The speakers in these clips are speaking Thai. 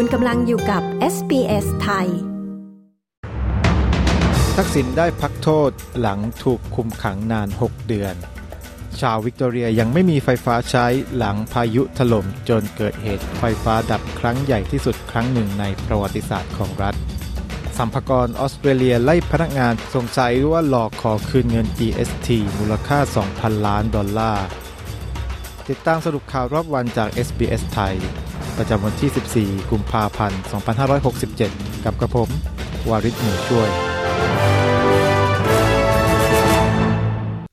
คุณกำลังอยู่กับ SBS ไทย ทักษิณได้พักโทษหลังถูกคุมขังนาน 6 เดือน ชาววิกตอเรียยังไม่มีไฟฟ้าใช้หลังพายุถล่มจนเกิดเหตุไฟฟ้าดับครั้งใหญ่ที่สุดครั้งหนึ่งในประวัติศาสตร์ของรัฐสรรพากรออสเตรเลียไล่พนักงานสงสัยว่าหลอกขอคืนเงิน GST มูลค่า 2,000 ล้านดอลลาร์ ติดตามสรุปข่าวรอบวันจาก SBS ไทย ประจำวันที่ 14 กุมภาพันธ์ 2567 กับกระผม วาริศหนูช่วย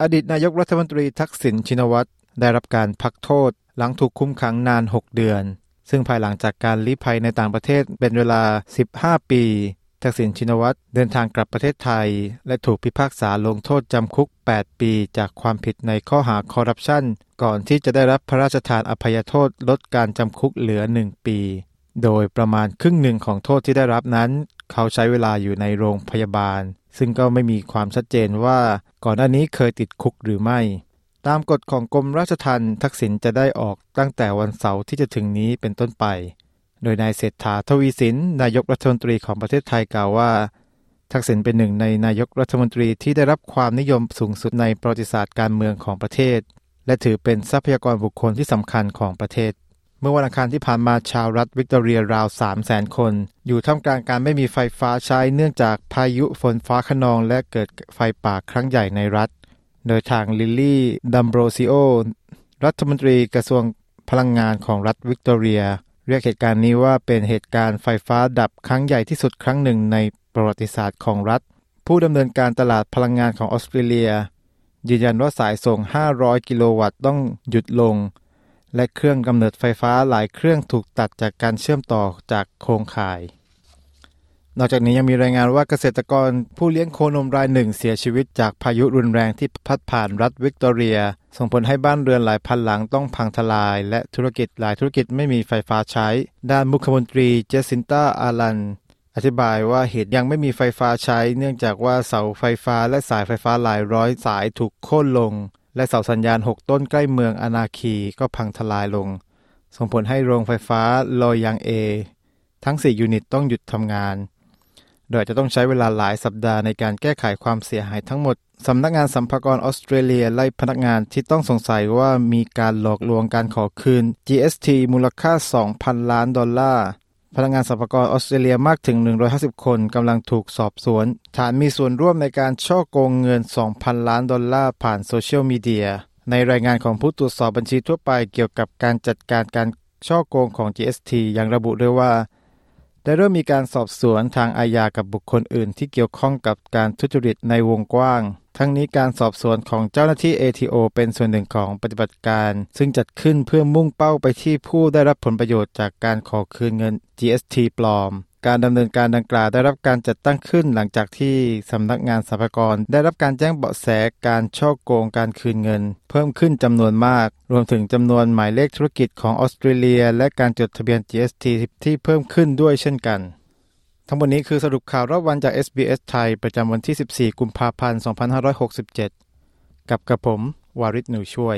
อดีตนายกรัฐมนตรีทักษิณชินวัตรได้รับการพักโทษ หลังถูกคุมขังนาน 6 เดือน ซึ่งภายหลังจากการลี้ภัยในต่างประเทศเป็นเวลา 15 ปี ทักษิณชินวัตรเดินทางกลับประเทศไทย และถูกพิพากษาลงโทษจำคุก 8 ปีจากความผิดในข้อหาคอร์รัปชัน ก่อนที่จะได้รับพระราชทานอภัยโทษลดการจำคุกเหลือ 1 ปี โดยประมาณครึ่งหนึ่งของโทษที่ได้รับนั้น เขาใช้เวลาอยู่ในโรงพยาบาล ซึ่งก็ไม่มีความชัดเจนว่าก่อนหน้านี้เคยติดคุกหรือไม่ ตามกฎของกรมราชทัณฑ์ทักษิณจะได้ออกตั้งแต่วันเสาร์ที่จะถึงนี้เป็นต้นไป โดยนายเศรษฐาทวีสิน นายกรัฐมนตรีของประเทศไทยกล่าวว่า ทักษิณเป็นหนึ่งในนายกรัฐมนตรีที่ได้รับความนิยมสูงสุดในประวัติศาสตร์การเมืองของประเทศ และถือเป็นทรัพยากรบุคคลที่สำคัญของประเทศ เมื่อวันอังคารที่ผ่านมาชาวรัฐวิกตอเรียราว3 0 0แสนคน อยู่ท่ามกลางการไม่มีไฟฟ้าใช้เนื่องจากพายุฝนฟ้าคะนองและเกิดไฟป่าครั้งใหญ่ในรัฐ โดยทางลิลลี่ดัมโบรซิโอรัฐมนตรีกระทรวงพลังงานของรัฐวิกตอเรีย เรียกเหตุการณ์นี้ว่าเป็นเหตุการณ์ไฟฟ้าดับครั้งใหญ่ที่สุดครั้งหนึ่งในประวัติศาสตร์ของรัฐ ผู้ดำเนินการตลาดพลังงานของออสเตรเลีย ยืนยันว่าสายส่ง 500 กิโลวัตต์ต้องหยุดลง และเครื่องกำเนิดไฟฟ้าหลายเครื่องถูกตัดจากการเชื่อมต่อจากโครงข่าย นอกจากนี้ยังมีรายงานว่าเกษตรกรผู้เลี้ยงโคนมรายหนึ่งเสียชีวิตจากพายุรุนแรงที่พัดผ่านรัฐวิกตอเรีย ส่งผลให้บ้านเรือนหลายพันหลังต้องพังทลาย และธุรกิจหลายธุรกิจไม่มีไฟฟ้าใช้ ด้านมุขมนตรีเจสินตาอาลัน อธิบายว่าเหตุยังไม่มีไฟฟ้าใช้ เนื่องจากว่าเสาไฟฟ้าและสายไฟฟ้าหลายร้อยสายถูกโค่นลง และเสาสัญญาณ 6 ต้นใกล้เมืองอนาคีก็พังทลายลง ส่งผลให้โรงไฟฟ้าลอยยังเอ ทั้ง 4 ยูนิตต้องหยุดทำงาน โดยจะต้องใช้เวลาหลายสัปดาห์ในการแก้ไขความเสียหายทั้งหมด สำนักงานสัมภากรออสเตรเลียไล่พนักงานที่ต้องสงสัยว่ามีการหลอกลวงการขอคืน GST มูลค่า 2,000 ล้านดอลลาร์ พนักงานสรรพากรออสเตรเลียมากถึง 150 คนกำลังถูกสอบสวน ฐานมีส่วนร่วมในการช่อโกงเงิน 2,000 ล้านดอลลาร์ผ่านโซเชียลมีเดีย ในรายงานของผู้ตรวจสอบบัญชีทั่วไปเกี่ยวกับการจัดการการช่อโกงของ GST ยังระบุด้วยว่า ได้เริ่มมีการสอบสวนทางอาญากับบุคคลอื่นที่เกี่ยวข้องกับการทุจริตในวงกว้าง ทั้งนี้การสอบสวนของเจ้าหน้าที่ ATO เป็นส่วนหนึ่งของปฏิบัติการ ซึ่งจัดขึ้นเพื่อมุ่งเป้าไปที่ผู้ได้รับผลประโยชน์จากการขอคืนเงิน GST ปลอม การดำเนินการดังกล่าวได้รับการจัดตั้งขึ้นหลังจากที่สำนักงานสรรพากรได้รับการแจ้งเบาะแสการช่อโกงการคืนเงิน เพิ่มขึ้นจำนวนมาก รวมถึงจำนวนหมายเลขธุรกิจของออสเตรเลีย และการจดทะเบียน GST ที่เพิ่มขึ้นด้วยเช่นกัน ทั้งหมดนี้คือสรุปข่าวรอบวันจาก SBS ไทยประจำวันที่ 14 กุมภาพันธ์ 2567 กับกระผม วาริศหนูช่วย